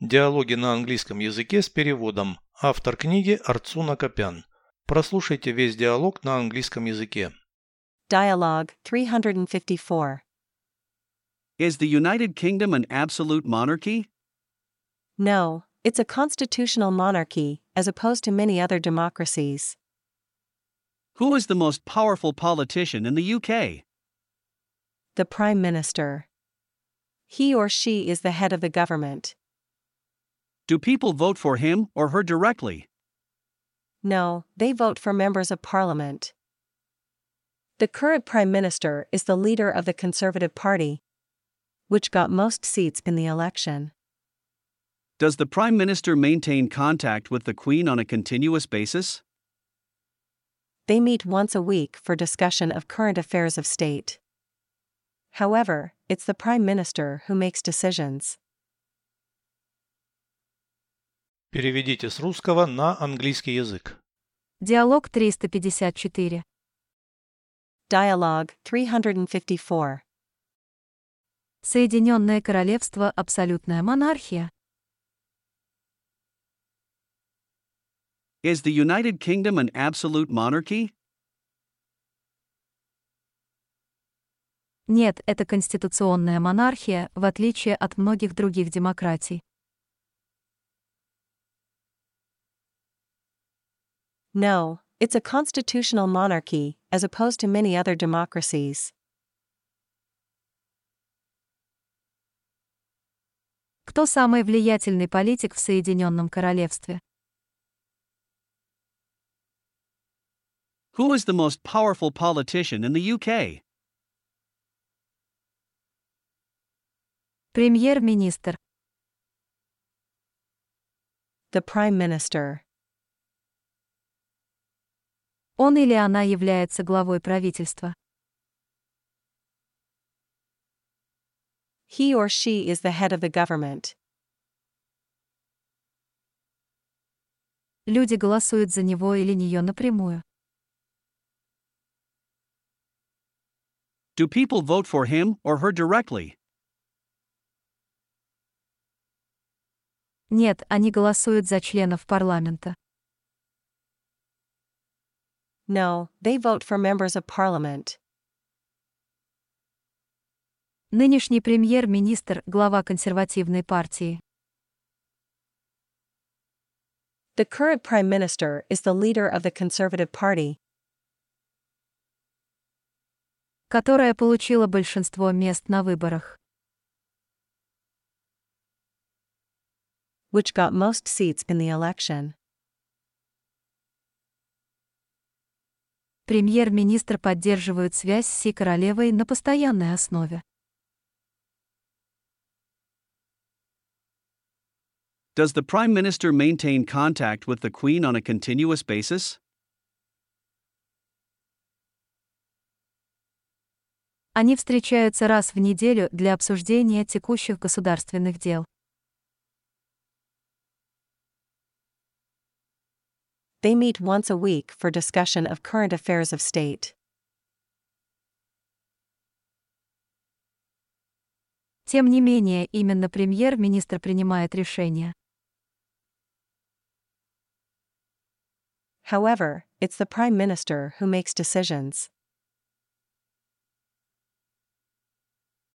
Диалоги на английском языке с переводом. Автор книги Арцуна Копян. Прослушайте весь диалог на английском языке. Dialogue 354. Is the United Kingdom an absolute monarchy? No, it's a constitutional monarchy, as opposed to many other democracies. Who is the most powerful politician in the UK? The Prime Minister. He or she is the head of the government. Do people vote for him or her directly? No, they vote for members of parliament. The current Prime Minister is the leader of the Conservative Party, which got most seats in the election. Does the Prime Minister maintain contact with the Queen on a continuous basis? They meet once a week for discussion of current affairs of state. However, it's the Prime Minister who makes decisions. Переведите с русского на английский язык. Диалог 354. Dialogue 354. Соединенное Королевство – абсолютная монархия. Is the United Kingdom an absolute monarchy? Нет, это конституционная монархия, в отличие от многих других демократий. No, it's a constitutional monarchy, as opposed to many other democracies. Кто самый влиятельный политик в Соединенном Королевстве? Who is the most powerful politician in the UK? Премьер-министр. The Prime Minister. Он или она является главой правительства. He or she is the head of the government. Люди голосуют за него или нее напрямую. Do people vote for him or her directly? Нет, они голосуют за членов парламента. No, they vote for members of parliament. Нынешний премьер-министр – глава консервативной партии. The current prime minister is the leader of the Conservative Party, которая получила большинство мест на выборах. which got most seats in the election. Премьер-министр поддерживает связь с Си-королевой на постоянной основе. Does the Prime Minister maintain contact with the Queen on a continuous basis? Они встречаются раз в неделю для обсуждения текущих государственных дел. They meet once a week for discussion of current affairs of state. Тем не менее, именно премьер-министр принимает решения. However, it's the prime minister who makes decisions.